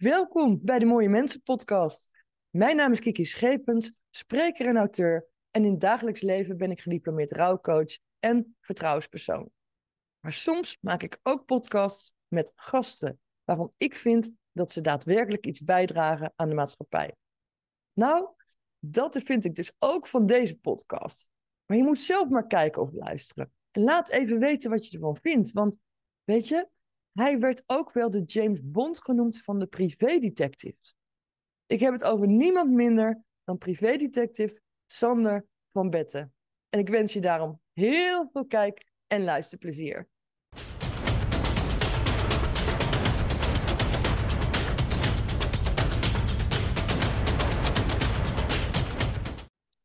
Welkom bij de Mooie Mensen podcast. Mijn naam is Kiki Schepens, spreker en auteur. En in het dagelijks leven ben ik gediplomeerd rouwcoach en vertrouwenspersoon. Maar soms maak ik ook podcasts met gasten, waarvan ik vind dat ze daadwerkelijk iets bijdragen aan de maatschappij. Nou, dat vind ik dus ook van deze podcast. Maar je moet zelf maar kijken of luisteren. En laat even weten wat je ervan vindt. Want weet je, hij werd ook wel de James Bond genoemd van de privédetectives. Ik heb het over niemand minder dan privédetective Sander van Betten. En ik wens je daarom heel veel kijk- en luisterplezier.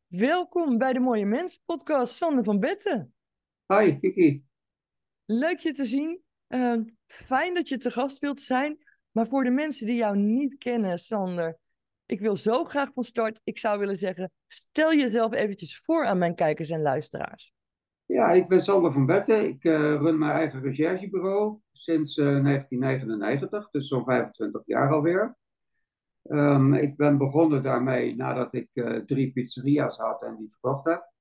Welkom bij de Mooie Mensen podcast, Sander van Betten. Hi, Kiki. Leuk je te zien. Uh, fijn dat je te gast wilt zijn. Maar voor de mensen die jou niet kennen, Sander, ik wil zo graag van start. Ik zou willen zeggen, stel jezelf eventjes voor aan mijn kijkers en luisteraars. Ja, ik ben Sander van Betten. Ik uh, run mijn eigen recherchebureau sinds uh, 1999, dus zo'n 25 jaar alweer. Um, ik ben begonnen daarmee nadat ik uh, drie pizzeria's had en die verkocht heb.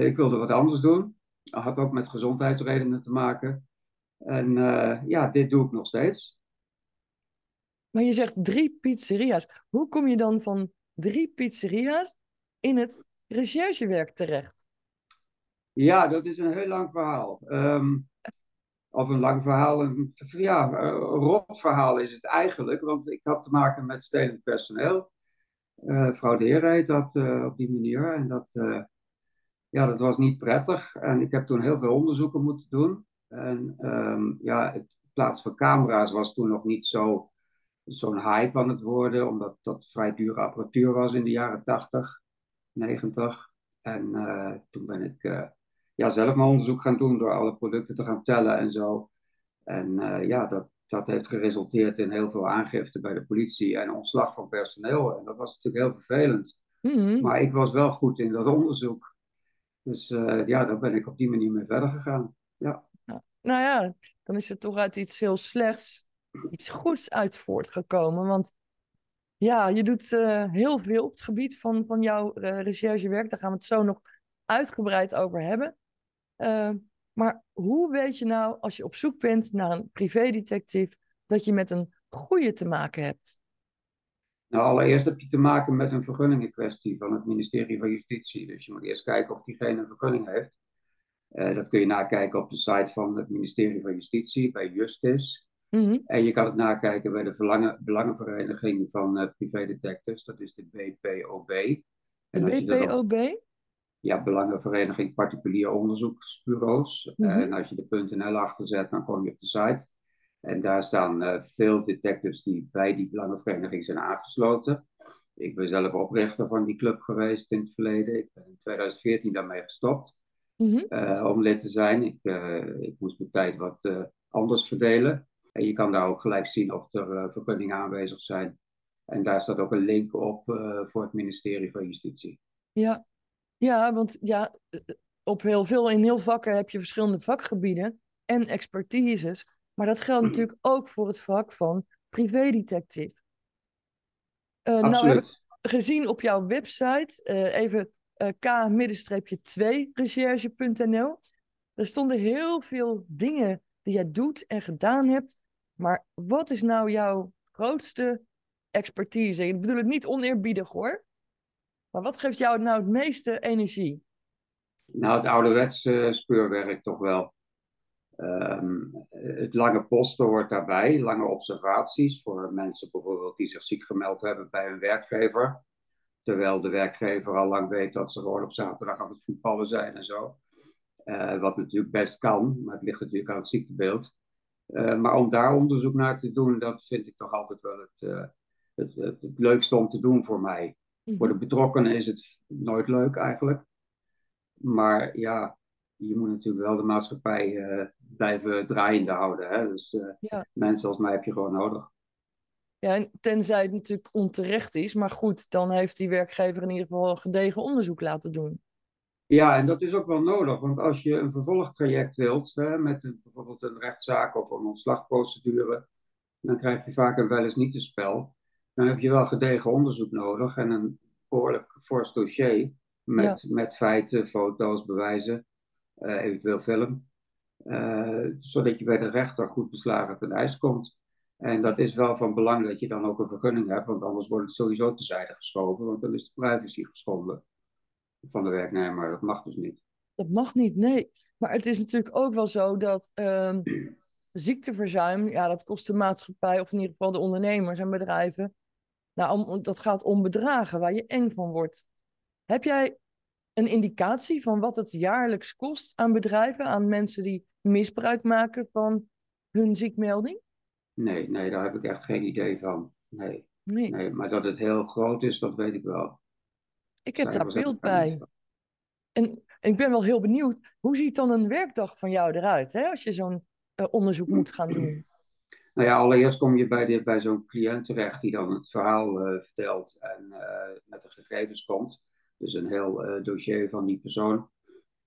Ik wilde wat anders doen. Dat had ook met gezondheidsredenen te maken. En uh, ja, dit doe ik nog steeds. Maar je zegt drie pizzeria's. Hoe kom je dan van drie pizzeria's in het recherchewerk terecht? Ja, dat is een heel lang verhaal. Um, of een lang verhaal, een, ja, een rot verhaal is het eigenlijk, want ik had te maken met stelend personeel. Uh, frauderen heet dat uh, op die manier. En dat, uh, ja, dat was niet prettig. En ik heb toen heel veel onderzoeken moeten doen. En um, ja, het plaats van camera's was toen nog niet zo, zo'n hype aan het worden, omdat dat vrij dure apparatuur was in de jaren 80, 90. En toen ben ik ja, zelf mijn onderzoek gaan doen door alle producten te gaan tellen en zo. En uh, ja, dat, dat heeft geresulteerd in heel veel aangiften bij de politie en ontslag van personeel. En dat was natuurlijk heel vervelend. Mm -hmm. Maar ik was wel goed in dat onderzoek. Dus ja, daar ben ik op die manier mee verder gegaan. Ja. Nou ja, dan is er toch uit iets heel slechts iets goeds uit voortgekomen. Want ja, je doet uh, heel veel op het gebied van, van jouw recherchewerk. Daar gaan we het zo nog uitgebreid over hebben. Uh, maar hoe weet je nou, als je op zoek bent naar een privédetectief, dat je met een goede te maken hebt? Nou, allereerst heb je te maken met een vergunningenkwestie van het ministerie van Justitie. Dus je moet eerst kijken of diegene een vergunning heeft. Uh, dat kun je nakijken op de site van het ministerie van Justitie, bij Justice. Mm -hmm. En je kan het nakijken bij de Verlangen, Belangenvereniging van uh, Privédetectives, dat is de BPOB. De BPOB? ja, Belangenvereniging Particulier Onderzoeksbureaus. Mm -hmm. En als je de .nl achter zet, dan kom je op de site. En daar staan uh, veel detectives die bij die belangenvereniging zijn aangesloten. Ik ben zelf oprichter van die club geweest in het verleden. Ik ben in 2014 daarmee gestopt mm -hmm. uh, om lid te zijn. Ik, uh, ik moest mijn tijd wat anders verdelen. En je kan daar ook gelijk zien of er vergunningen aanwezig zijn. En daar staat ook een link op voor het ministerie van Justitie. Ja, ja, want ja, op heel veel, in heel vakken heb je verschillende vakgebieden en expertises. Maar dat geldt natuurlijk ook voor het vak van privédetectief. Uh, nou heb ik gezien op jouw website, uh, even k-2recherche.nl. Er stonden heel veel dingen die jij doet en gedaan hebt. Maar wat is nou jouw grootste expertise? Ik bedoel het niet oneerbiedig hoor. Maar wat geeft jou nou het meeste energie? Nou, het ouderwetse speurwerk toch wel. Um, het lange posten hoort daarbij, lange observaties voor mensen bijvoorbeeld die zich ziek gemeld hebben bij een werkgever. Terwijl de werkgever al lang weet dat ze gewoon op zaterdag aan het voetballen zijn en zo. Uh, wat natuurlijk best kan, maar het ligt natuurlijk aan het ziektebeeld. Uh, maar om daar onderzoek naar te doen, dat vind ik toch altijd wel het, uh, het, het, het leukste om te doen voor mij. Voor de betrokkenen is het nooit leuk eigenlijk. Maar ja, je moet natuurlijk wel de maatschappij blijven draaiende houden. Hè? Dus ja. mensen als mij heb je gewoon nodig. Ja, en tenzij het natuurlijk onterecht is. Maar goed, dan heeft die werkgever in ieder geval een gedegen onderzoek laten doen. Ja, en dat is ook wel nodig. Want als je een vervolgtraject wilt, hè, met een, bijvoorbeeld een rechtszaak of een ontslagprocedure, dan krijg je vaak een wel eens niet te spel. Dan heb je wel gedegen onderzoek nodig en een behoorlijk fors dossier met, met feiten, foto's, bewijzen, uh, eventueel film. Uh, zodat je bij de rechter goed beslagen ten ijs komt. En dat is wel van belang dat je dan ook een vergunning hebt, want anders wordt het sowieso tezijde geschoven, want dan is de privacy geschonden van de werknemer. Dat mag dus niet. Dat mag niet, nee. Maar het is natuurlijk ook wel zo dat um, ziekteverzuim, ja, dat kost de maatschappij, of in ieder geval de ondernemers en bedrijven. Nou, om, dat gaat om bedragen waar je eng van wordt. Heb jij een indicatie van wat het jaarlijks kost aan bedrijven, aan mensen die misbruik maken van hun ziekmelding? Nee, nee, daar heb ik echt geen idee van. Nee. nee. nee maar dat het heel groot is, dat weet ik wel. Ik heb daar beeld bij. En, ik ben wel heel benieuwd, hoe ziet dan een werkdag van jou eruit, hè, als je zo'n uh, onderzoek moet gaan doen? Nou ja, allereerst kom je bij, bij zo'n cliënt terecht die dan het verhaal uh, vertelt en uh, met de gegevens komt. Dus een heel dossier van die persoon.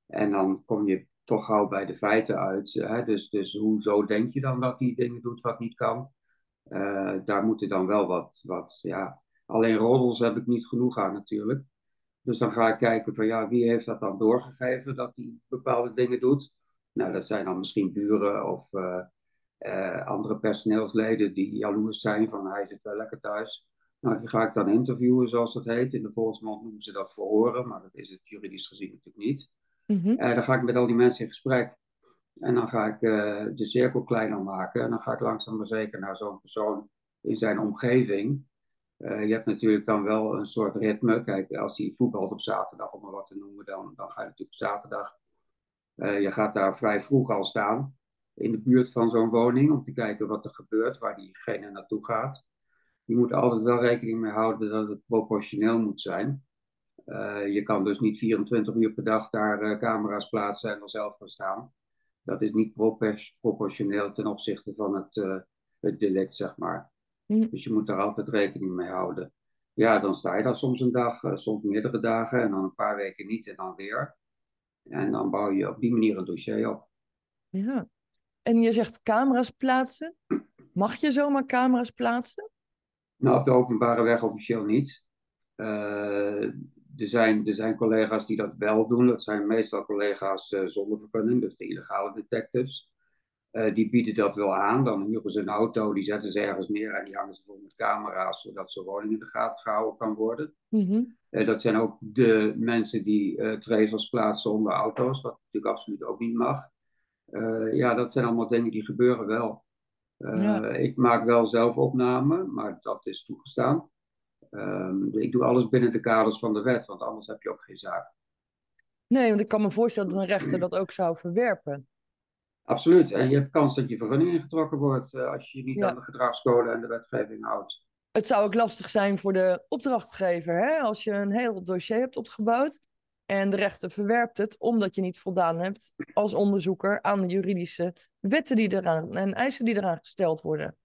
En dan kom je toch gauw bij de feiten uit. Hè? Dus, dus hoezo denk je dan dat hij dingen doet wat niet kan? daar moeten dan wel wat, wat ja. Alleen roddels heb ik niet genoeg aan natuurlijk. Dus dan ga ik kijken van ja, wie heeft dat dan doorgegeven dat hij bepaalde dingen doet. Nou, dat zijn dan misschien buren of uh, uh, andere personeelsleden die jaloers zijn van hij zit wel lekker thuis. Nou, die ga ik dan interviewen, zoals dat heet. In de volksmond noemen ze dat verhoren, maar dat is het juridisch gezien natuurlijk niet. Mm -hmm. dan ga ik met al die mensen in gesprek. En dan ga ik de cirkel kleiner maken. En dan ga ik langzaam maar zeker naar zo'n persoon in zijn omgeving. Uh, je hebt natuurlijk dan wel een soort ritme. Kijk, als hij voetbalt op zaterdag, om maar wat te noemen, dan, dan ga je natuurlijk op zaterdag. Je gaat daar vrij vroeg al staan, in de buurt van zo'n woning, om te kijken wat er gebeurt, waar diegene naartoe gaat. Je moet altijd wel rekening mee houden dat het proportioneel moet zijn. Uh, je kan dus niet 24 uur per dag daar camera's plaatsen en er zelf gaan staan. Dat is niet proportioneel ten opzichte van het, het delict, zeg maar. Hm. Dus je moet daar altijd rekening mee houden. Ja, dan sta je daar soms een dag, eh, soms meerdere dagen en dan een paar weken niet en dan weer. En dan bouw je op die manier een dossier op. Ja. En je zegt camera's plaatsen. Mag je zomaar camera's plaatsen? Nou, op de openbare weg officieel niet. Uh, er, zijn, er zijn collega's die dat wel doen. Dat zijn meestal collega's uh, zonder vergunning, dus de illegale detectives. Uh, die bieden dat wel aan. Dan huren ze een auto, die zetten ze ergens neer en die hangen ze vol met camera's, zodat zo'n woning in de gaten gehouden kan worden. Mm uh, dat zijn ook de mensen die uh, trezels plaatsen onder auto's, wat natuurlijk absoluut ook niet mag. ja, dat zijn allemaal dingen die gebeuren wel. Ja. Ik maak wel zelf opnamen, maar dat is toegestaan. Um, ik doe alles binnen de kaders van de wet, want anders heb je ook geen zaak. Nee, want ik kan me voorstellen dat een rechter dat ook zou verwerpen. Absoluut. En je hebt kans dat je vergunning ingetrokken wordt uh, als je je niet aan de gedragscode en de wetgeving houdt. Het zou ook lastig zijn voor de opdrachtgever, hè? als je een heel dossier hebt opgebouwd en de rechter verwerpt het omdat je niet voldaan hebt als onderzoeker aan de juridische wetten die eraan en eisen die eraan gesteld worden.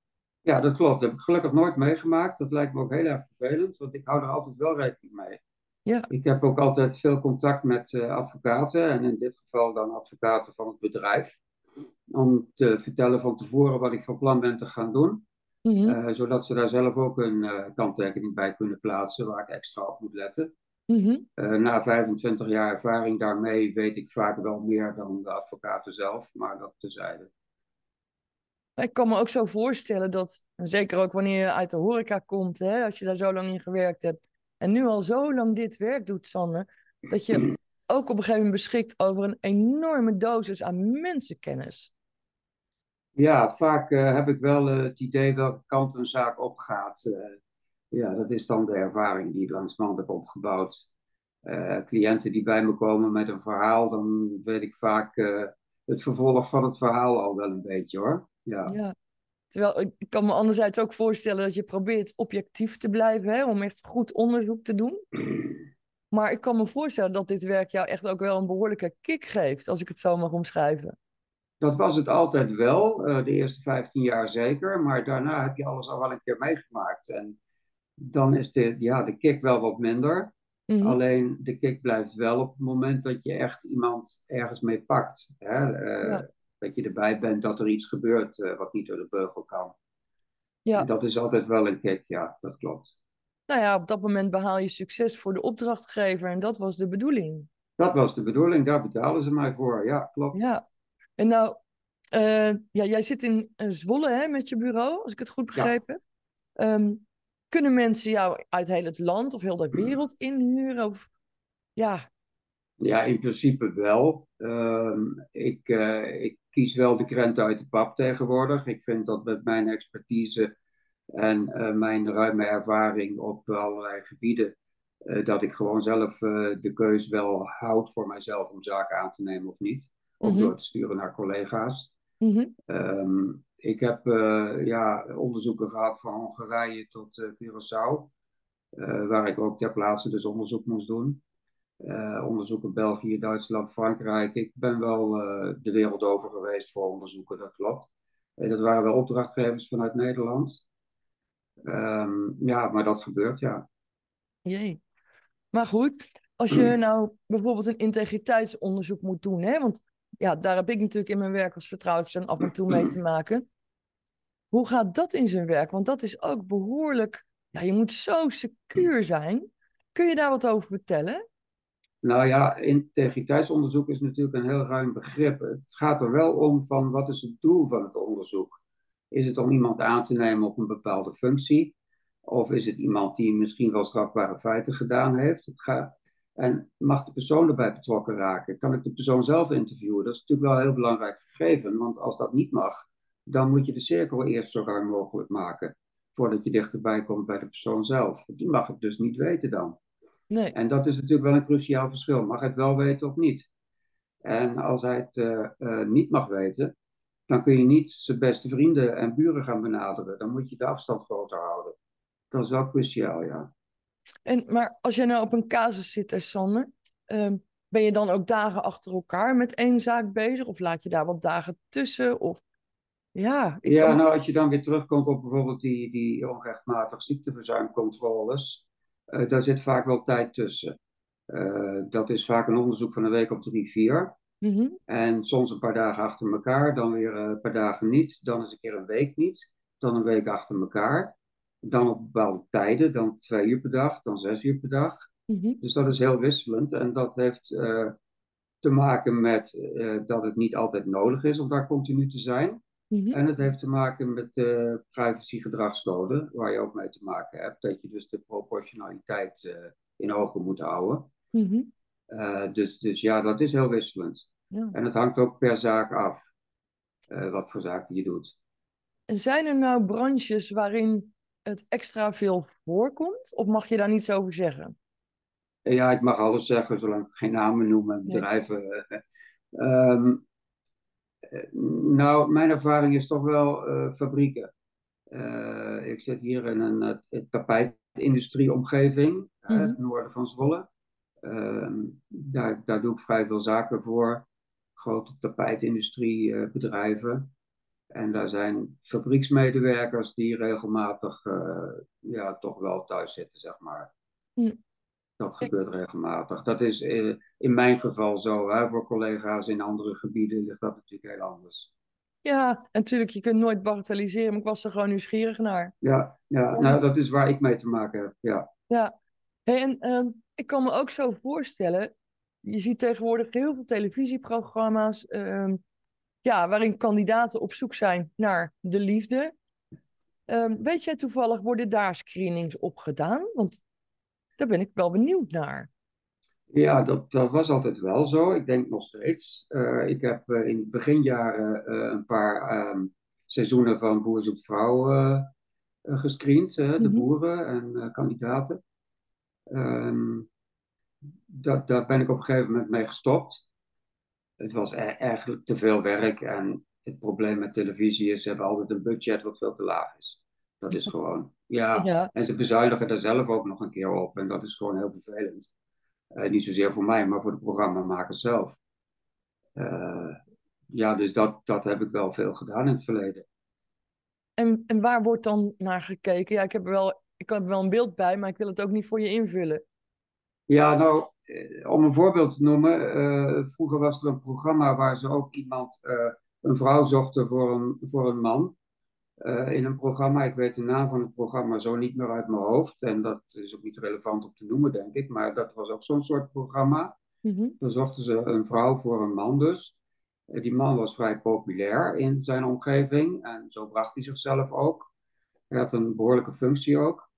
Ja, dat klopt. Dat heb ik gelukkig nooit meegemaakt. Dat lijkt me ook heel erg vervelend, want ik hou er altijd wel rekening mee. Ja. Ik heb ook altijd veel contact met uh, advocaten en in dit geval dan advocaten van het bedrijf om te vertellen van tevoren wat ik van plan ben te gaan doen. Mhm. Eh, zodat ze daar zelf ook een uh, kanttekening bij kunnen plaatsen waar ik extra op moet letten. Mhm. Eh, na 25 jaar ervaring daarmee weet ik vaak wel meer dan de advocaten zelf, maar dat tezijde. Ik kan me ook zo voorstellen dat, zeker ook wanneer je uit de horeca komt, hè, als je daar zo lang in gewerkt hebt, en nu al zo lang dit werk doet, Sanne, dat je ook op een gegeven moment beschikt over een enorme dosis aan mensenkennis. Ja, vaak uh, heb ik wel uh, het idee welke kant een zaak opgaat. Uh, ja, dat is dan de ervaring die ik langs land heb opgebouwd. cliënten die bij me komen met een verhaal, dan weet ik vaak het vervolg van het verhaal al wel een beetje hoor. Ja. ja. Terwijl ik kan me anderzijds ook voorstellen dat je probeert objectief te blijven, hè, om echt goed onderzoek te doen. Maar ik kan me voorstellen dat dit werk jou echt ook wel een behoorlijke kick geeft, als ik het zo mag omschrijven. Dat was het altijd wel, uh, de eerste 15 jaar zeker. Maar daarna heb je alles al wel een keer meegemaakt. En dan is de, ja, de kick wel wat minder. Mhm. Alleen de kick blijft wel op het moment dat je echt iemand ergens mee pakt. Hè? Uh, Dat je erbij bent dat er iets gebeurt uh, wat niet door de beugel kan. Ja. En dat is altijd wel een kick, ja, dat klopt. Nou ja, op dat moment behaal je succes voor de opdrachtgever en dat was de bedoeling. Dat was de bedoeling, daar betalen ze mij voor, ja, klopt. Ja. En nou, eh, ja, jij zit in eh, Zwolle hè, met je bureau, als ik het goed begrepen heb. Ehm, kunnen mensen jou uit heel het land of heel de wereld inhuren? Of, ja, Ja, in principe wel. Ehm, ik, eh, ik kies wel de krenten uit de pap tegenwoordig. Ik vind dat met mijn expertise en eh, mijn ruime ervaring op allerlei gebieden, eh, dat ik gewoon zelf de keus wel houd voor mijzelf om zaken aan te nemen of niet. Of Mhm. door te sturen naar collega's. mhm, Ehm, ik heb ja, onderzoeken gehad van Hongarije tot Curaçao, waar ik ook ter plaatse dus onderzoek moest doen. Eh, onderzoeken België, Duitsland, Frankrijk. Ik ben wel eh, de wereld over geweest voor onderzoeken, dat klopt. Eh, dat waren wel opdrachtgevers vanuit Nederland. Ehm, ja, maar dat gebeurt, ja. jee. Maar goed, als je nou bijvoorbeeld een integriteitsonderzoek moet doen, hè, want ja, daar heb ik natuurlijk in mijn werk als vertrouwenspersoon af en toe mee te maken. Hoe gaat dat in zijn werk? Want dat is ook behoorlijk, ja, je moet zo secuur zijn. Kun je daar wat over vertellen? Nou ja, integriteitsonderzoek is natuurlijk een heel ruim begrip. Het gaat er wel om van wat is het doel van het onderzoek? Is het om iemand aan te nemen op een bepaalde functie? Of is het iemand die misschien wel strafbare feiten gedaan heeft? Het gaat, en mag de persoon erbij betrokken raken? Kan ik de persoon zelf interviewen? Dat is natuurlijk wel een heel belangrijk gegeven, want als dat niet mag, dan moet je de cirkel eerst zo ruim mogelijk maken, voordat je dichterbij komt bij de persoon zelf. Die mag het dus niet weten dan. Nee. En dat is natuurlijk wel een cruciaal verschil. Mag hij het wel weten of niet? En als hij het eh, eh, niet mag weten, dan kun je niet zijn beste vrienden en buren gaan benaderen. Dan moet je de afstand groter houden. Dat is wel cruciaal, ja. En, maar als je nou op een casus zit, hè, Sander, ehm, ben je dan ook dagen achter elkaar met één zaak bezig? Of laat je daar wat dagen tussen? Of ja, Ja, kan... nou als je dan weer terugkomt op bijvoorbeeld die, die onrechtmatig ziekteverzuimcontroles, eh, daar zit vaak wel tijd tussen. Eh, dat is vaak een onderzoek van een week of drie, vier. Mhm, En soms een paar dagen achter elkaar, dan weer eh, een paar dagen niet, dan eens een keer een week niet, dan een week achter elkaar. Dan op bepaalde tijden, dan twee uur per dag, dan zes uur per dag. mhm, Dus dat is heel wisselend en dat heeft te maken met dat het niet altijd nodig is om daar continu te zijn. Mhm. En het heeft te maken met de privacy-gedragscode, waar je ook mee te maken hebt. Dat je dus de proportionaliteit eh, in ogen moet houden. mhm. Eh, dus, dus ja, dat is heel wisselend. Ja. En het hangt ook per zaak af, eh, wat voor zaken je doet. En zijn er nou branches waarin het extra veel voorkomt? Of mag je daar niets over zeggen? En ja, ik mag alles zeggen, zolang ik geen namen noem en Nee. bedrijven. Ehm, eh, nou, mijn ervaring is toch wel eh, fabrieken. Eh, ik zit hier in een tapijtindustrieomgeving, mm Mhm. het noorden van Zwolle. Ehm, daar, daar doe ik vrij veel zaken voor. Grote tapijtindustriebedrijven. En daar zijn fabrieksmedewerkers die regelmatig eh, ja, toch wel thuis zitten, zeg maar. Hm. Dat gebeurt regelmatig. Dat is eh, in mijn geval zo. Hè. Voor collega's in andere gebieden ligt dat natuurlijk heel anders. Ja, natuurlijk, je kunt nooit bagatelliseren, maar ik was er gewoon nieuwsgierig naar. Ja, ja nou, dat is waar ik mee te maken heb. Ja. Ja, hey, en ehm, ik kan me ook zo voorstellen, je ziet tegenwoordig heel veel televisieprogramma's ehm, ja, waarin kandidaten op zoek zijn naar de liefde. Ehm, weet jij toevallig, worden daar screenings op gedaan? Want daar ben ik wel benieuwd naar. Ja, dat, dat was altijd wel zo. Ik denk nog steeds. Uh, ik heb uh, in beginjaren uh, een paar um, seizoenen van Boer zoekt vrouw gescreend, de Mhm. boeren en kandidaten. Um, dat, daar ben ik op een gegeven moment mee gestopt. Het was e eigenlijk te veel werk en het probleem met televisie is, ze hebben altijd een budget wat veel te laag is. Dat is gewoon, ja. Ja. En ze bezuinigen er zelf ook nog een keer op en dat is gewoon heel vervelend. Uh, niet zozeer voor mij, maar voor de programmamakers zelf. Uh, ja, dus dat, dat heb ik wel veel gedaan in het verleden. En, en waar wordt dan naar gekeken? Ja, ik heb, er wel, ik heb er wel een beeld bij, maar ik wil het ook niet voor je invullen. Ja, nou, eh, om een voorbeeld te noemen. Uh, vroeger was er een programma waar ze ook iemand, een vrouw zochten voor een, voor een man. Eh, in een programma. Ik weet de naam van het programma zo niet meer uit mijn hoofd. En dat is ook niet relevant om te noemen, denk ik. Maar dat was ook zo'n soort programma. Mhm. Dan zochten ze een vrouw voor een man dus. Die man was vrij populair in zijn omgeving. En zo bracht hij zichzelf ook. Hij had een behoorlijke functie ook.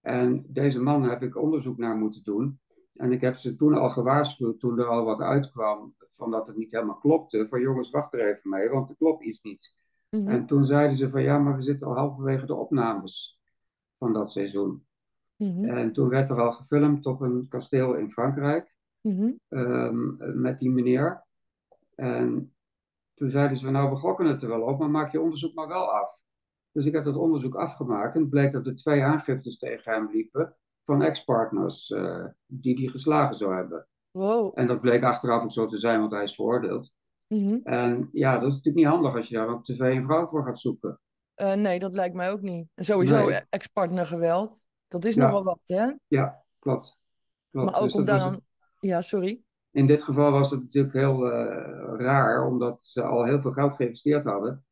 En deze man heb ik onderzoek naar moeten doen. En ik heb ze toen al gewaarschuwd, toen er al wat uitkwam, van dat het niet helemaal klopte. Van jongens, wacht er even mee, want er klopt iets niet. Mhm. En toen zeiden ze van ja, maar we zitten al halverwege de opnames van dat seizoen. Mhm. En toen werd er al gefilmd op een kasteel in Frankrijk Mhm. ehm, met die meneer. En toen zeiden ze van nou, we gokken het er wel op, maar maak je onderzoek maar wel af. Dus ik heb dat onderzoek afgemaakt en het bleek dat er twee aangiftes tegen hem liepen van ex-partners eh, die die geslagen zou hebben. Wow. En dat bleek achteraf ook zo te zijn, want hij is veroordeeld. Mhm. En ja, dat is natuurlijk niet handig als je daar op tv een vrouw voor gaat zoeken. Eh, nee, dat lijkt mij ook niet. Sowieso Nee. ex-partner geweld. Dat is Ja. nogal wat, hè? Ja, klopt. klopt. Maar ook Dus om dat Ja, sorry. In dit geval was het natuurlijk heel eh, raar, omdat ze al heel veel geld geïnvesteerd hadden.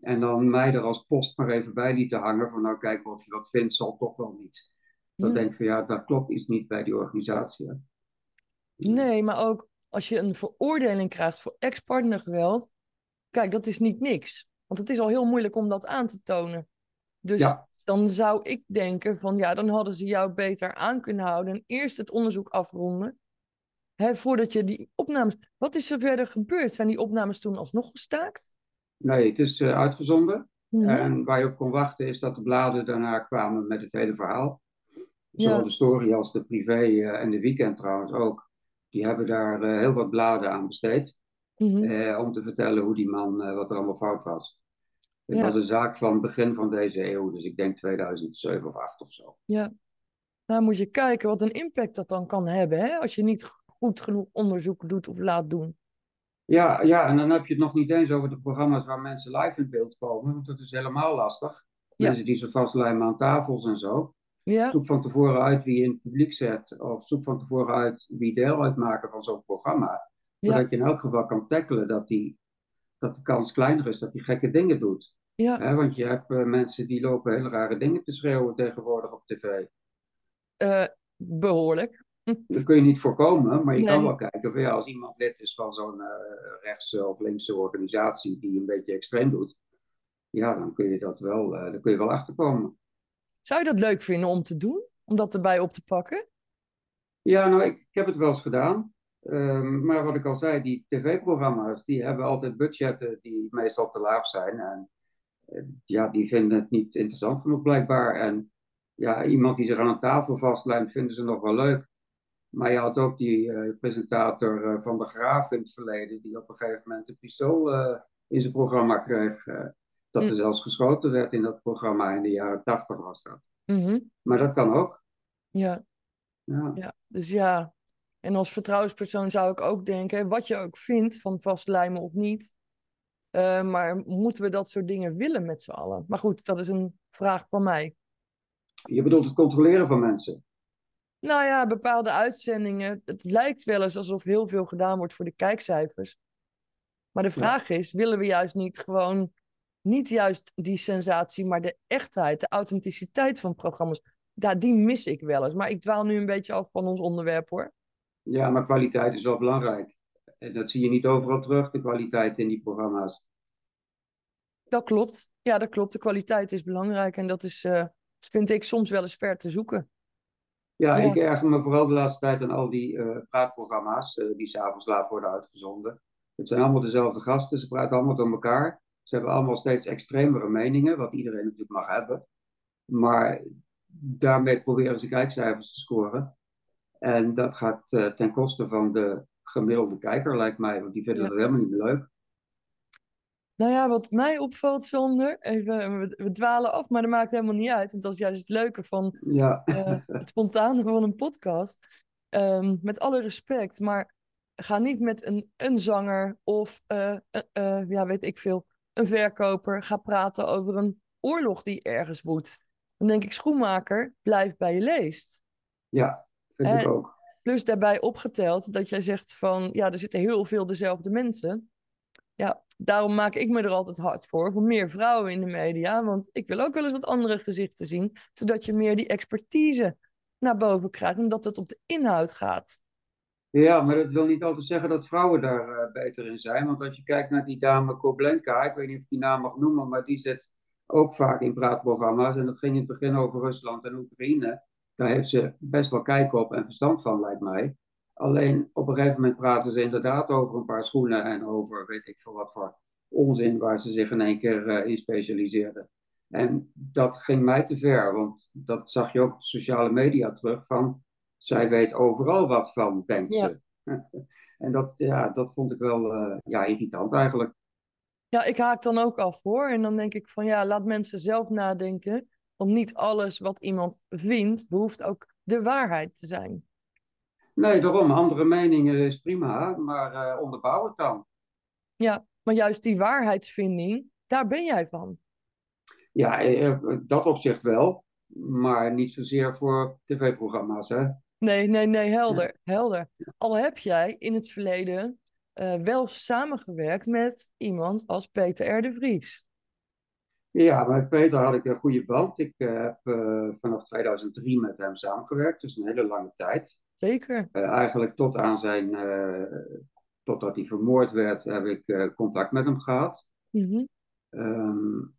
En dan mij er als post maar even bij lieten hangen van nou kijken of je wat vindt, zal toch wel niet. Dan denk ik van ja, daar klopt iets niet bij die organisatie. hè. Nee, maar ook als je een veroordeling krijgt voor ex-partnergeweld. Kijk, dat is niet niks. Want het is al heel moeilijk om dat aan te tonen. Dus Ja. dan zou ik denken van ja, dan hadden ze jou beter aan kunnen houden. En eerst het onderzoek afronden. Hè, voordat je die opnames. Wat is er verder gebeurd? Zijn die opnames toen alsnog gestaakt? Nee, het is eh, uitgezonden. Mhm. En waar je op kon wachten is dat de bladen daarna kwamen met het hele verhaal. Zowel Ja. de story als de privé eh, en de weekend trouwens ook. Die hebben daar eh, heel wat bladen aan besteed. Mhm. eh, om te vertellen hoe die man, eh, wat er allemaal fout was. Het Ja. was een zaak van begin van deze eeuw, dus ik denk 2007 of 8 of zo. Ja. Nou moet je kijken wat een impact dat dan kan hebben, hè? Als je niet goed genoeg onderzoek doet of laat doen. Ja, ja, en dan heb je het nog niet eens over de programma's waar mensen live in beeld komen, want dat is helemaal lastig. Ja. Mensen die ze vastlijmen aan tafels en zo. Ja, Zoek van tevoren uit wie je in het publiek zet, of zoek van tevoren uit wie deel uitmaken van zo'n programma. Zodat je in elk geval kan tackelen dat, die, dat de kans kleiner is dat hij gekke dingen doet. ja. Want je hebt eh, mensen die lopen hele rare dingen te schreeuwen tegenwoordig op tv. Eh, behoorlijk. Dat kun je niet voorkomen, maar je kan wel kijken van ja, als iemand lid is van zo'n eh, rechtse of linkse organisatie die een beetje extreem doet, ja, dan kun je dat wel, dan kun je wel achterkomen. Zou je dat leuk vinden om te doen? Om dat erbij op te pakken? Ja, nou, ik, ik heb het wel eens gedaan. Ehm, maar wat ik al zei, die tv-programma's, die hebben altijd budgetten die meestal te laag zijn. En eh, ja, die vinden het niet interessant genoeg blijkbaar. En ja, iemand die zich aan een tafel vastlijmt, vinden ze nog wel leuk. Maar je had ook die eh, presentator eh, van de Graaf in het verleden, die op een gegeven moment een pistool in zijn programma kreeg. Dat er Hm. zelfs geschoten werd in dat programma, in de jaren tachtig was dat. Mhm. Maar dat kan ook. Ja, Ja. ja, dus ja. En als vertrouwenspersoon zou ik ook denken, wat je ook vindt van vastlijmen of niet. eh, maar moeten we dat soort dingen willen met z'n allen? Maar goed, dat is een vraag van mij. Je bedoelt het controleren van mensen. Nou ja, bepaalde uitzendingen. Het lijkt wel eens alsof heel veel gedaan wordt voor de kijkcijfers. Maar de vraag is, willen we juist niet gewoon, niet juist die sensatie, maar de echtheid, de authenticiteit van programma's. Ja, die mis ik wel eens. Maar ik dwaal nu een beetje af van ons onderwerp hoor. Ja, maar kwaliteit is wel belangrijk. En dat zie je niet overal terug, de kwaliteit in die programma's. Dat klopt. Ja, dat klopt. De kwaliteit is belangrijk en dat is, eh, vind ik soms wel eens ver te zoeken. Ja, Ja. ik erger me vooral de laatste tijd aan al die eh, praatprogramma's eh, die s'avonds laat worden uitgezonden. Het zijn allemaal dezelfde gasten, ze praten allemaal door elkaar. Ze hebben allemaal steeds extremere meningen, wat iedereen natuurlijk mag hebben. Maar daarmee proberen ze kijkcijfers te scoren. En dat gaat eh, ten koste van de gemiddelde kijker, lijkt mij, want die vinden Ja. het helemaal niet leuk. Nou ja, wat mij opvalt, Sander, even, we, we dwalen af, maar dat maakt helemaal niet uit. Want dat is juist het leuke van Ja, eh, het spontane van een podcast. Ehm, met alle respect, maar ga niet met een, een zanger of, eh, eh, eh, ja, weet ik veel, een verkoper. Ga praten over een oorlog die ergens woedt. Dan denk ik, schoenmaker, blijf bij je leest. ja, vind ik ook. Plus daarbij opgeteld dat jij zegt van, ja, er zitten heel veel dezelfde mensen. Ja, daarom maak ik me er altijd hard voor, voor meer vrouwen in de media. Want ik wil ook wel eens wat andere gezichten zien, zodat je meer die expertise naar boven krijgt en dat het op de inhoud gaat. Ja, maar dat wil niet altijd zeggen dat vrouwen daar uh, beter in zijn. Want als je kijkt naar die dame Koblenka, ik weet niet of ik die naam mag noemen, maar die zit ook vaak in praatprogramma's. En dat ging in het begin over Rusland en Oekraïne. Daar heeft ze best wel kijk op en verstand van, lijkt mij. Alleen op een gegeven moment praten ze inderdaad over een paar schoenen en over weet ik veel wat voor onzin waar ze zich in één keer uh, in specialiseerden. En dat ging mij te ver, want dat zag je ook op sociale media terug van zij weet overal wat van, denkt ze. en dat, ja, dat vond ik wel uh, ja, irritant eigenlijk. Ja, ik haak dan ook af hoor. En dan denk ik van ja, laat mensen zelf nadenken. Want niet alles wat iemand vindt, behoeft ook de waarheid te zijn. Nee, daarom. Andere meningen is prima, maar uh, onderbouw het dan. Ja, maar juist die waarheidsvinding, daar ben jij van. Ja, eh, dat opzicht wel, maar niet zozeer voor tv-programma's, hè? Nee, nee, nee, helder, helder. Al heb jij in het verleden uh, wel samengewerkt met iemand als Peter R. de Vries. Ja, met Peter had ik een goede band. Ik uh, heb uh, vanaf 2003 met hem samengewerkt, dus een hele lange tijd. Zeker. eigenlijk tot aan zijn, totdat hij vermoord werd, heb ik contact met hem gehad. Mm -hmm. um,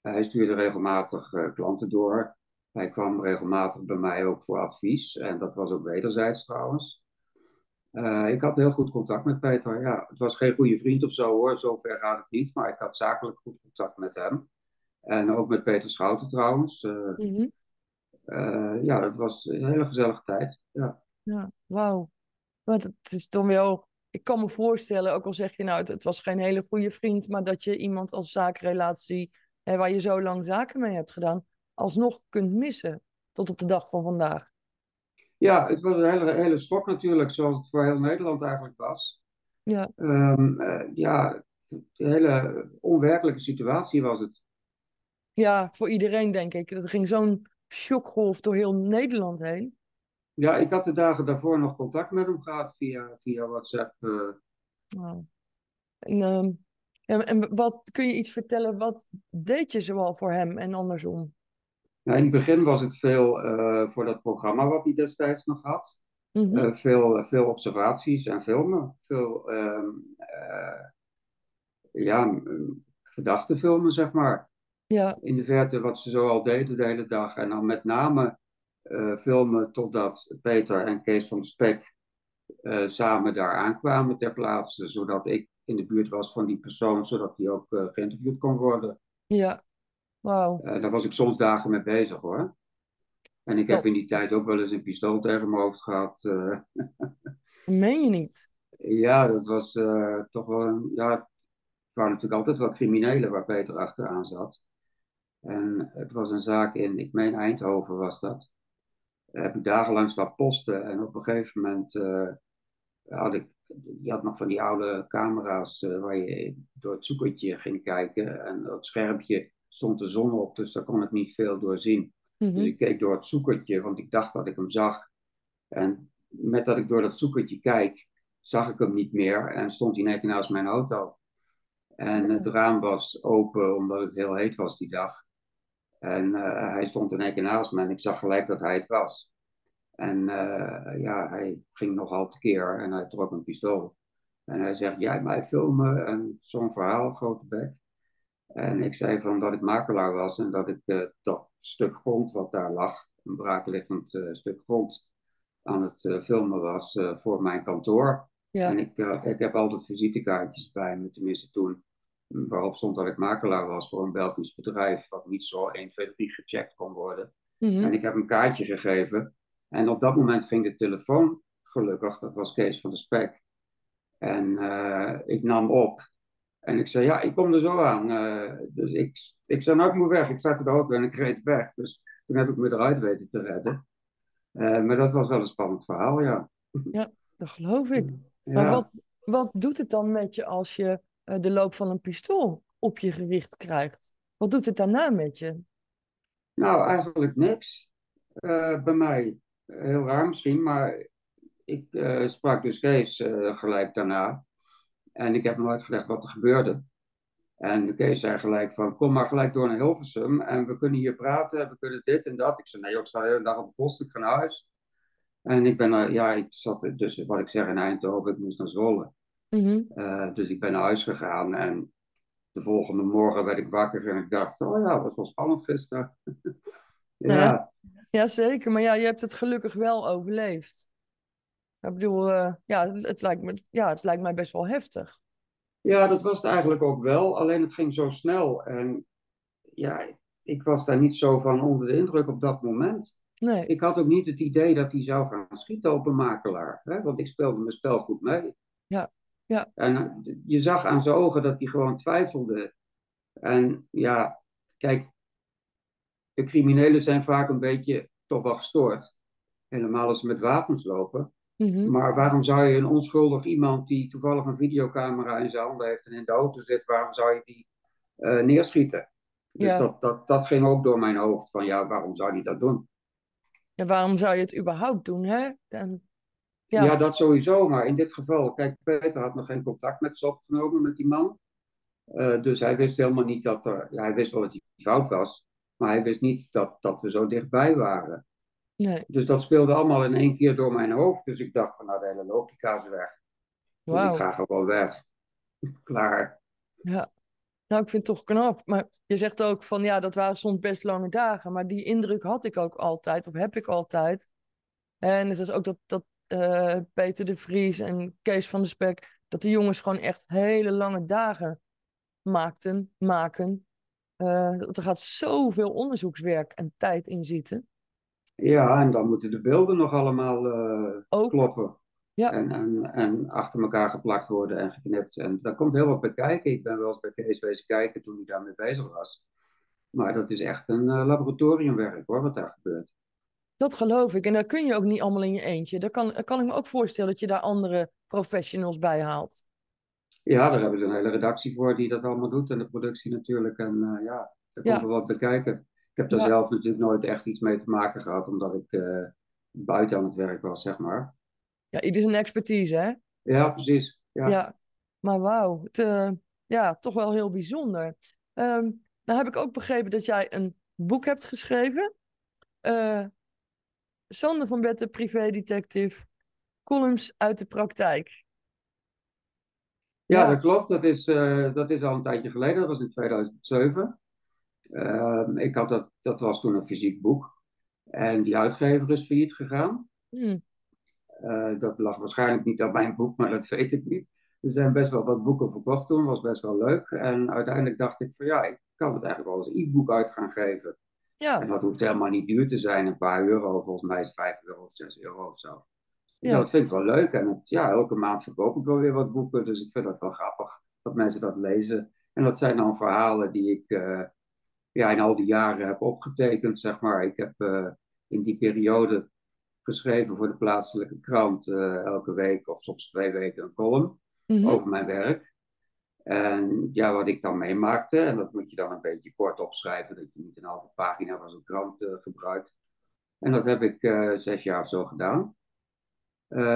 hij stuurde regelmatig klanten door. Hij kwam regelmatig bij mij ook voor advies. En dat was ook wederzijds trouwens. Uh, ik had heel goed contact met Peter. Ja, het was geen goede vriend of zo hoor, zover gaat het niet. Maar ik had zakelijk goed contact met hem. En ook met Peter Schouten trouwens. Uh, mm -hmm. uh, ja, het was een hele gezellige tijd. Ja, ja wauw. Want het is dan wel, ik kan me voorstellen, ook al zeg je nou, het, het was geen hele goede vriend, maar dat je iemand als zakenrelatie, hè, waar je zo lang zaken mee hebt gedaan, alsnog kunt missen tot op de dag van vandaag. Ja, het was een hele, hele schok natuurlijk, zoals het voor heel Nederland eigenlijk was. Ja, um, uh, ja een hele onwerkelijke situatie was het. Ja, voor iedereen denk ik. Er ging zo'n shockgolf door heel Nederland heen. Ja, ik had de dagen daarvoor nog contact met hem gehad via, via WhatsApp. Uh... En, en, en wat kun je iets vertellen, wat deed je zoal voor hem en andersom? Nou, in het begin was het veel uh, voor dat programma wat hij destijds nog had. Mm -hmm. uh, veel, veel observaties en filmen. Veel uh, ja, verdachte filmen, zeg maar. Ja. In de verte wat ze zo al deden de hele dag. En dan met name filmen totdat Peter en Kees van Spek samen daar aankwamen ter plaatse. Zodat ik in de buurt was van die persoon, zodat die ook geïnterviewd kon worden. Ja, Wow. Uh, daar was ik soms dagen mee bezig hoor. En ik heb in die tijd ook wel eens een pistool tegen mijn hoofd gehad. Uh. Meen je niet? Ja, dat was uh, toch wel. Ja, het waren natuurlijk altijd wel criminelen waar Peter achteraan zat. En het was een zaak in, ik meen Eindhoven was dat. Daar heb ik dagenlang staan posten en op een gegeven moment had ik je had nog van die oude camera's waar je door het zoekertje ging kijken. En dat schermpje stond de zon op, dus daar kon ik niet veel door zien. Dus mhm. ik keek door het zoekertje, want ik dacht dat ik hem zag. En met dat ik door dat zoekertje kijk, zag ik hem niet meer en stond hij net naast mijn auto. En het raam was open omdat het heel heet was die dag. En uh, hij stond in één keer naast me en ik zag gelijk dat hij het was. En uh, ja, hij ging nogal tekeer en hij trok een pistool. En hij zegt, jij mij filmen en zo'n verhaal, grote bek. En ik zei van dat ik makelaar was en dat ik uh, dat stuk grond wat daar lag, een braakliggend uh, stuk grond, aan het uh, filmen was voor mijn kantoor. Ja. En ik, ik heb altijd visitekaartjes bij me, tenminste toen, waarop stond dat ik makelaar was voor een Belgisch bedrijf, wat niet zo 1, 2, 3 gecheckt kon worden. Mm -hmm. En ik heb een kaartje gegeven. En op dat moment ging de telefoon, gelukkig, dat was Kees van de Spek. En ik nam op. En ik zei, ja, ik kom er zo aan. Uh, dus ik, ik zei, nou, ik moet weg. Ik zat de auto en ik reed weg. Dus toen heb ik me eruit weten te redden. Uh, maar dat was wel een spannend verhaal, ja. Ja, dat geloof ik. Ja. Maar wat, wat doet het dan met je als je uh, de loop van een pistool op je gericht krijgt? Wat doet het daarna met je? Nou, eigenlijk niks. bij mij, heel raar misschien, maar ik sprak dus Kees gelijk daarna. En ik heb hem uitgelegd wat er gebeurde. En Kees zei gelijk van, kom maar gelijk door naar Hilversum en we kunnen hier praten, we kunnen dit en dat. Ik zei, nee, ik sta de hele dag op de post, ik ga naar huis. En ik ben, uh, ja, ik zat dus, wat ik zeg, in Eindhoven, ik moest naar Zwolle. Mhm. Uh, dus ik ben naar huis gegaan en de volgende morgen werd ik wakker en ik dacht, oh ja, dat was spannend gisteren. ja. ja. Ja, zeker. Maar ja, je hebt het gelukkig wel overleefd. Ik bedoel, uh, ja, het, het, lijkt me, ja, het lijkt mij best wel heftig. Ja, dat was het eigenlijk ook wel. Alleen het ging zo snel. En ja, ik was daar niet zo van onder de indruk op dat moment. Nee. Ik had ook niet het idee dat hij zou gaan schieten op een makelaar. Hè? Want ik speelde mijn spel goed mee. Ja, ja. En eh, je zag aan zijn ogen dat hij gewoon twijfelde. En ja, kijk, de criminelen zijn vaak een beetje toch wel gestoord. Helemaal als ze met wapens lopen. Mhm. Maar waarom zou je een onschuldig iemand die toevallig een videocamera in zijn handen heeft en in de auto zit, waarom zou je die uh, neerschieten? Dus Ja. dat, dat, dat ging ook door mijn hoofd van ja, waarom zou hij dat doen? Ja, waarom zou je het überhaupt doen, hè? En, Ja. ja, dat sowieso, maar in dit geval, kijk, Peter had nog geen contact met ze opgenomen, met die man. Eh, dus hij wist helemaal niet dat er, ja, hij wist wel dat hij fout was, maar hij wist niet dat, dat we zo dichtbij waren. Nee. Dus dat speelde allemaal in één keer door mijn hoofd. Dus ik dacht van nou, de hele logica is weg. Dus ik ga gewoon weg. Klaar. Ja. Nou, ik vind het toch knap. Maar je zegt ook van ja, dat waren soms best lange dagen. Maar die indruk had ik ook altijd, of heb ik altijd. En het is ook dat, dat eh, Peter de Vries en Kees van de Spek, dat die jongens gewoon echt hele lange dagen maakten, maken. Eh, dat er gaat zoveel onderzoekswerk en tijd in zitten. Ja, en dan moeten de beelden nog allemaal eh, kloppen. Ja. En, en, en achter elkaar geplakt worden en geknipt. En daar komt heel wat bij kijken. Ik ben wel eens bij Kees wezen kijken toen hij daarmee bezig was. Maar dat is echt een eh, laboratoriumwerk hoor, wat daar gebeurt. Dat geloof ik. En dat kun je ook niet allemaal in je eentje. Daar kan, daar kan ik me ook voorstellen dat je daar andere professionals bij haalt. Ja, daar hebben ze een hele redactie voor die dat allemaal doet. En de productie natuurlijk. En eh, ja, daar Ja. komt wel wat bij kijken. Ik heb daar Ja. zelf natuurlijk nooit echt iets mee te maken gehad. Omdat ik eh, buiten aan het werk was, zeg maar. Ja, ieder zijn expertise, hè? Ja, precies. Ja. Ja, maar wauw, eh, ja, toch wel heel bijzonder. Ehm nou heb ik ook begrepen dat jij een boek hebt geschreven. Eh Sander van Betten, privédetective, columns uit de praktijk. Ja, Ja. dat klopt. Dat is, dat is al een tijdje geleden. Dat was in 2007. Ehm, ik had dat, dat was toen een fysiek boek. En die uitgever is failliet gegaan. Hm, Eh, dat lag waarschijnlijk niet aan mijn boek, maar dat weet ik niet. Er zijn best wel wat boeken verkocht toen, was best wel leuk. En uiteindelijk dacht ik van ja, ik kan het eigenlijk wel als e-book uit gaan geven. En ja, dat hoeft helemaal niet duur te zijn, een paar euro. Volgens mij is het 5 euro of 6 euro of zo. Dus Ja. dat vind ik wel leuk. En het, ja, elke maand verkoop ik wel weer wat boeken. Dus ik vind dat wel grappig dat mensen dat lezen. En dat zijn dan verhalen die ik eh, ja, in al die jaren heb opgetekend, zeg maar. Ik heb eh, in die periode geschreven voor de plaatselijke krant eh, elke week of soms twee weken een column mhm, over mijn werk. En ja, wat ik dan meemaakte, en dat moet je dan een beetje kort opschrijven, dat je niet een halve pagina van zo'n krant eh, gebruikt. En dat heb ik zes jaar zo gedaan.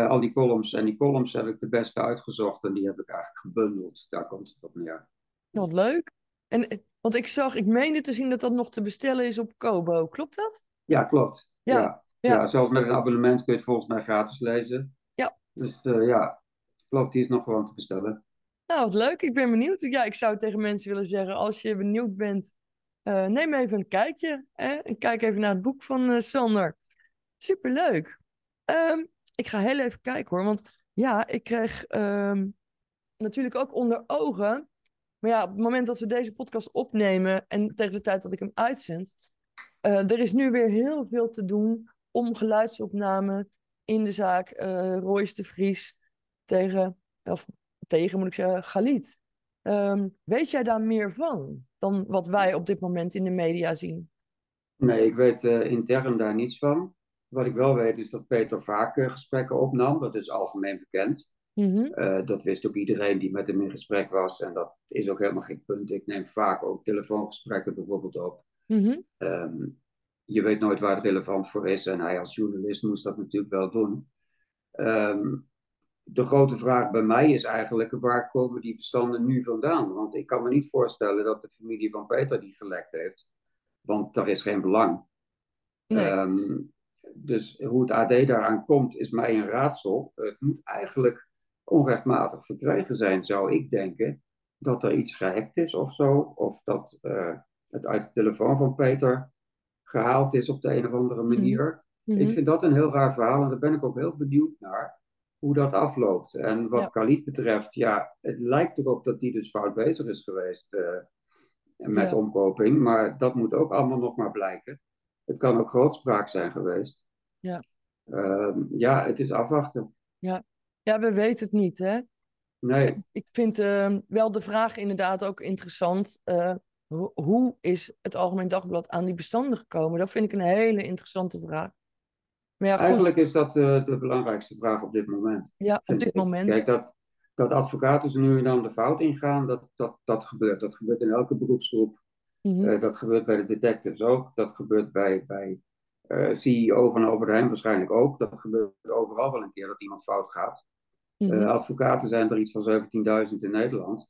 Al die columns, en die columns heb ik de beste uitgezocht en die heb ik eigenlijk gebundeld. Daar komt het op neer. wat leuk. En, want ik zag, ik meende te zien dat dat nog te bestellen is op Kobo. Klopt dat? Ja, klopt. Ja, ja. ja. Ja, zelfs met een abonnement kun je het volgens mij gratis lezen. Ja. Dus eh, ja, klopt, die is nog gewoon te bestellen. Nou, wat leuk. Ik ben benieuwd. Ja, ik zou tegen mensen willen zeggen, als je benieuwd bent, eh, neem even een kijkje. Hè? En kijk even naar het boek van eh, Sander. Superleuk. Ehm, ik ga heel even kijken hoor, want ja, ik kreeg ehm, natuurlijk ook onder ogen. Maar ja, op het moment dat we deze podcast opnemen en tegen de tijd dat ik hem uitzend, eh, er is nu weer heel veel te doen om geluidsopname in de zaak eh Royce de Vries tegen, of tegen moet ik zeggen, Galit. Ehm, weet jij daar meer van dan wat wij op dit moment in de media zien? Nee, ik weet eh, intern daar niets van. Wat ik wel weet is dat Peter vaak gesprekken opnam. Dat is algemeen bekend. Mhm, Eh, dat wist ook iedereen die met hem in gesprek was. En dat is ook helemaal geen punt. Ik neem vaak ook telefoongesprekken bijvoorbeeld op. mhm, Ehm, je weet nooit waar het relevant voor is. En hij als journalist moest dat natuurlijk wel doen. Ehm, de grote vraag bij mij is eigenlijk, waar komen die bestanden nu vandaan? Want ik kan me niet voorstellen dat de familie van Peter die gelekt heeft. Want daar is geen belang. Nee. Ehm, dus hoe het AD daaraan komt, is mij een raadsel. Het moet eigenlijk onrechtmatig verkregen zijn, zou ik denken. Dat er iets gehackt is of zo. Of dat uh, het uit de telefoon van Peter gehaald is op de een of andere Mhm. manier. Mhm. Ik vind dat een heel raar verhaal en daar ben ik ook heel benieuwd naar hoe dat afloopt. En wat Ja. Khalid betreft, ja, het lijkt erop dat hij dus fout bezig is geweest eh, met Ja. omkoping, maar dat moet ook allemaal nog maar blijken. Het kan ook grootspraak zijn geweest. Ja. Ehm, ja, het is afwachten. Ja, we weten het niet, hè? Nee, Ik vind eh, wel de vraag inderdaad ook interessant. eh, ho- hoe is het Algemeen Dagblad aan die bestanden gekomen? Dat vind ik een hele interessante vraag. Maar ja, eigenlijk is dat eh, de belangrijkste vraag op dit moment. Ja, op dit moment. Kijk, dat, dat advocaten nu en dan de fout ingaan, dat, dat, dat gebeurt. Dat gebeurt in elke beroepsgroep. Mhm. Eh, dat gebeurt bij de detectives ook. Dat gebeurt bij, bij CEO van Albert Heijn waarschijnlijk ook. Dat gebeurt overal wel een keer dat iemand fout gaat. Mhm. Eh, advocaten zijn er iets van 17.000 in Nederland.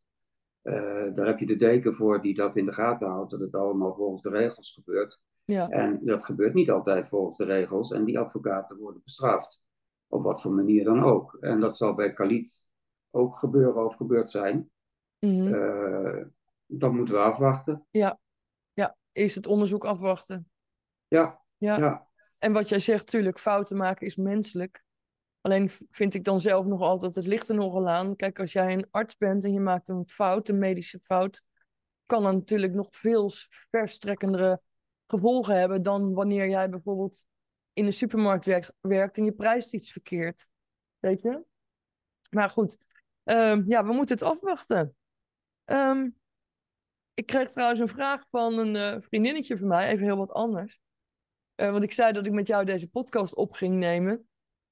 Eh, daar heb je de deken voor die dat in de gaten houdt, dat het allemaal volgens de regels gebeurt. Ja, En dat gebeurt niet altijd volgens de regels. En die advocaten worden bestraft. Op wat voor manier dan ook. En dat zal bij Khalid ook gebeuren of gebeurd zijn. mhm. Eh, dat moeten we afwachten. ja. Eerst het onderzoek afwachten. Ja, Ja. ja. En wat jij zegt, tuurlijk, fouten maken is menselijk. Alleen vind ik dan zelf nog altijd, het ligt er nogal aan. Kijk, als jij een arts bent en je maakt een fout, een medische fout, kan dat natuurlijk nog veel verstrekkendere gevolgen hebben dan wanneer jij bijvoorbeeld in een supermarkt werkt, werkt en je prijst iets verkeerd. Weet je? Maar goed, ehm, ja, we moeten het afwachten. Ehm, ik kreeg trouwens een vraag van een eh, vriendinnetje van mij, even heel wat anders. Eh, want ik zei dat ik met jou deze podcast op ging nemen.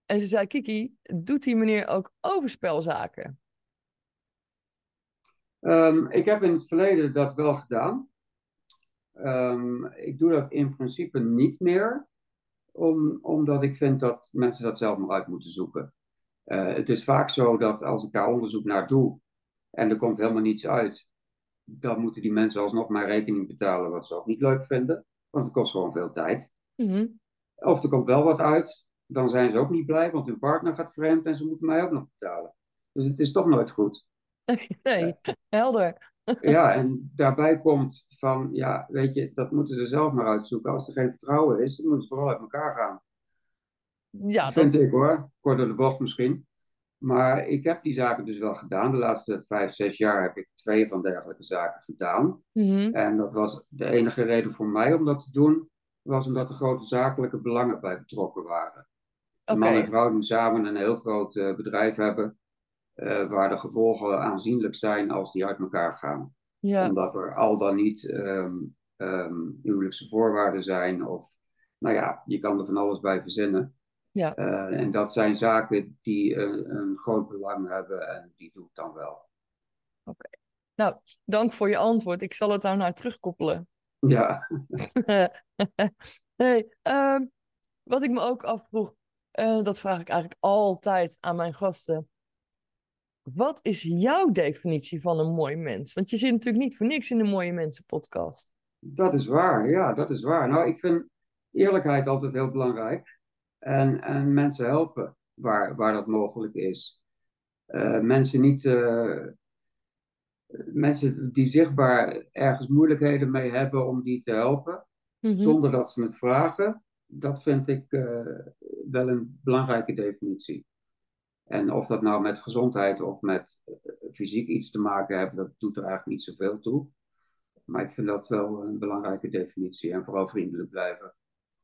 En ze zei, Kiki, doet die meneer ook overspelzaken? Ehm, ik heb in het verleden dat wel gedaan. Ehm, ik doe dat in principe niet meer, om, omdat ik vind dat mensen dat zelf maar uit moeten zoeken. Eh, het is vaak zo dat als ik daar onderzoek naar doe en er komt helemaal niets uit, dan moeten die mensen alsnog mijn rekening betalen, wat ze ook niet leuk vinden, want het kost gewoon veel tijd. Mhm. Of er komt wel wat uit, dan zijn ze ook niet blij, want hun partner gaat vreemd en ze moeten mij ook nog betalen. Dus het is toch nooit goed. Nee, helder. Ja, en daarbij komt van, ja, weet je, dat moeten ze zelf maar uitzoeken. Als er geen vertrouwen is, dan moeten ze vooral uit elkaar gaan. Ja, dat, Vind ik hoor, kort door de bocht misschien. Maar ik heb die zaken dus wel gedaan. De laatste vijf, zes jaar heb ik twee van dergelijke zaken gedaan. Mhm. En dat was de enige reden voor mij om dat te doen, was omdat er grote zakelijke belangen bij betrokken waren. Een Oké. man en vrouw die samen een heel groot eh, bedrijf hebben, eh, waar de gevolgen aanzienlijk zijn als die uit elkaar gaan. Ja, Omdat er al dan niet ehm, huwelijkse voorwaarden zijn. Of, nou ja, je kan er van alles bij verzinnen. Ja. Eh, en dat zijn zaken die een, een groot belang hebben en die doe ik dan wel. nou, dank voor je antwoord. Ik zal het daar naar terugkoppelen. Ja, hey, ehm, wat ik me ook afvroeg, eh, dat vraag ik eigenlijk altijd aan mijn gasten. Wat is jouw definitie van een mooi mens? Want je zit natuurlijk niet voor niks in de Mooie Mensen podcast. dat is waar. Ja, dat is waar. Nou, ik vind eerlijkheid altijd heel belangrijk. En, en mensen helpen waar, waar dat mogelijk is. Eh, mensen niet. eh, mensen die zichtbaar ergens moeilijkheden mee hebben om die te helpen. Mhm. zonder dat ze het vragen, dat vind ik eh, wel een belangrijke definitie. En of dat nou met gezondheid of met eh, fysiek iets te maken heeft, dat doet er eigenlijk niet zoveel toe. Maar ik vind dat wel een belangrijke definitie en vooral vriendelijk blijven.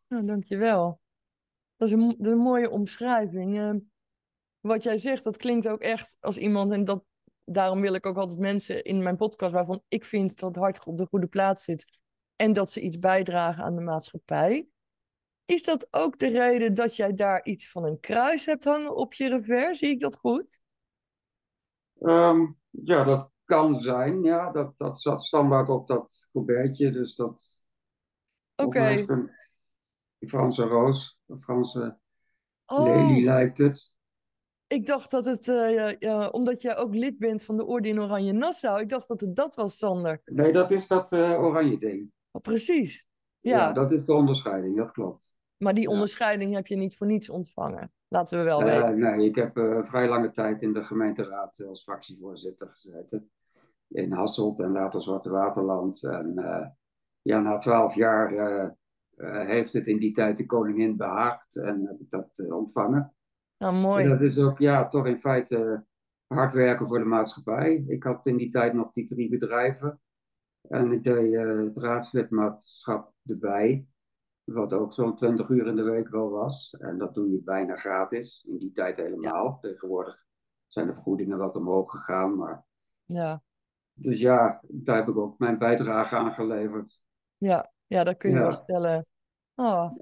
Nou, dankjewel. Dat is een, dat is een mooie omschrijving. Eh, wat jij zegt, dat klinkt ook echt als iemand, en dat, daarom wil ik ook altijd mensen in mijn podcast waarvan ik vind dat het hart op de goede plaats zit en dat ze iets bijdragen aan de maatschappij. Is dat ook de reden dat jij daar iets van een kruis hebt hangen op je revers? Zie ik dat goed? Ehm, ja, dat kan zijn. Ja, dat, dat zat standaard op dat colbertje, dus dat Oké. Franse roos, een Franse Oh, lelie lijkt het. Ik dacht dat het, uh, ja, omdat jij ook lid bent van de Orde in Oranje Nassau, ik dacht dat het dat was, Sander. Nee, dat is dat uh, oranje ding. Oh, precies. Ja. ja. dat is de onderscheiding, dat klopt. Maar die onderscheiding heb je niet voor niets ontvangen. Laten we wel weten. nee, ik heb vrij lange tijd in de gemeenteraad als fractievoorzitter gezeten. In Hasselt en later Zwarte Waterland. En ja, na twaalf jaar heeft het in die tijd de koningin behaagd en heb ik dat ontvangen. Nou, mooi. En dat is ook ja, toch in feite hard werken voor de maatschappij. Ik had in die tijd nog die drie bedrijven. En ik deed het raadslidmaatschap erbij. Wat ook zo'n 20 uur in de week wel was. En dat doe je bijna gratis. In die tijd helemaal. Tegenwoordig zijn de vergoedingen wat omhoog gegaan. Maar... Ja. Dus ja, daar heb ik ook mijn bijdrage aan geleverd. Ja, ja dat kun je wel stellen. Oh.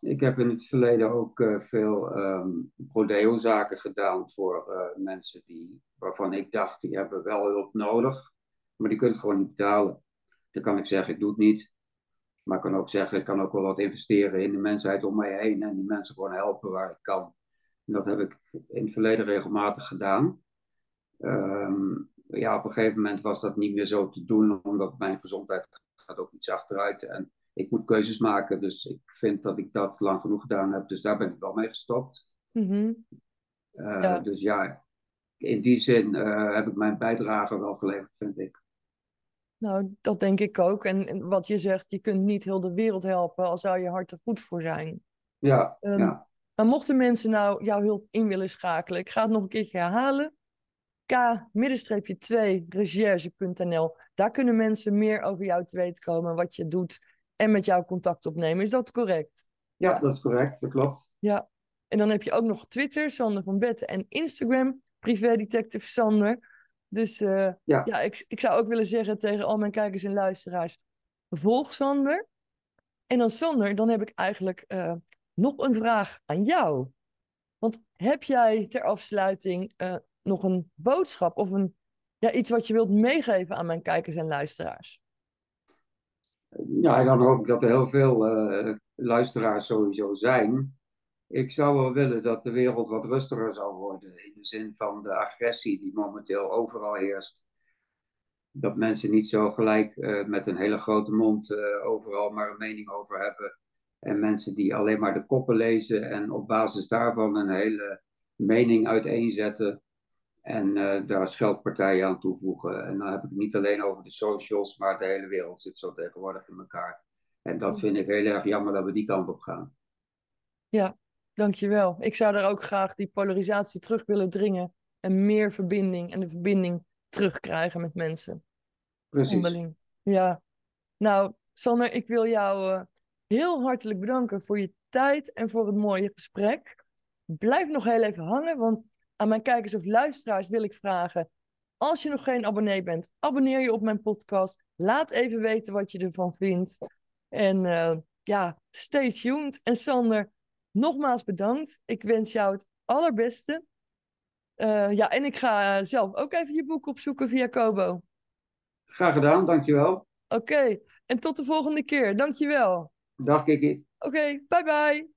Ik heb in het verleden ook uh, veel um, prodeo-zaken gedaan voor uh, mensen die, waarvan ik dacht, die hebben wel hulp nodig, maar die kunnen het gewoon niet betalen. Dan kan ik zeggen, ik doe het niet. Maar ik kan ook zeggen, ik kan ook wel wat investeren in de mensheid om mij heen en die mensen gewoon helpen waar ik kan. En dat heb ik in het verleden regelmatig gedaan. Um, ja, op een gegeven moment was dat niet meer zo te doen, omdat mijn gezondheid gaat ook iets achteruit. En ik moet keuzes maken. Dus ik vind dat ik dat lang genoeg gedaan heb. Dus daar ben ik wel mee gestopt. Mhm. Eh, dus ja, in die zin uh, heb ik mijn bijdrage wel geleverd, vind ik. Nou, dat denk ik ook. En, wat je zegt, je kunt niet heel de wereld helpen, al zou je hart er goed voor zijn. Ja, um, ja. Maar mochten mensen nou jouw hulp in willen schakelen, ik ga het nog een keertje herhalen. K-2recherche.nl. Daar kunnen mensen meer over jou te weten komen, wat je doet en met jou contact opnemen. Is dat correct? Ja, dat is correct. Dat klopt. Ja. En dan heb je ook nog Twitter, Sander van Betten, en Instagram, privédetective Sander. Dus uh, ja, ja ik, ik zou ook willen zeggen tegen al mijn kijkers en luisteraars, volg Sander. En dan Sander, dan heb ik eigenlijk uh, nog een vraag aan jou. Want heb jij ter afsluiting uh, nog een boodschap of een, ja, iets wat je wilt meegeven aan mijn kijkers en luisteraars? ja, dan hoop ik dat er heel veel luisteraars sowieso zijn. Ik zou wel willen dat de wereld wat rustiger zou worden. In de zin van de agressie die momenteel overal heerst. Dat mensen niet zo gelijk uh, met een hele grote mond uh, overal maar een mening over hebben. En mensen die alleen maar de koppen lezen en op basis daarvan een hele mening uiteenzetten. En uh, daar scheldpartijen aan toevoegen. En dan heb ik het niet alleen over de socials, maar de hele wereld zit zo tegenwoordig in elkaar. En dat vind ik heel erg jammer dat we die kant op gaan. Ja, dankjewel. Ik zou daar ook graag die polarisatie terug willen dringen. En meer verbinding en de verbinding terugkrijgen met mensen. Precies. Onderling. Ja. Nou, Sander, ik wil jou uh, heel hartelijk bedanken voor je tijd en voor het mooie gesprek. Blijf nog heel even hangen, want aan mijn kijkers of luisteraars wil ik vragen. Als je nog geen abonnee bent, abonneer je op mijn podcast. Laat even weten wat je ervan vindt. En uh, ja, stay tuned. En Sander, nogmaals bedankt. Ik wens jou het allerbeste. Uh, ja, en ik ga zelf ook even je boek opzoeken via Kobo. Graag gedaan, dankjewel. Oké, okay. en tot de volgende keer. Dankjewel. Dag Kiki. Oké, okay, bye bye.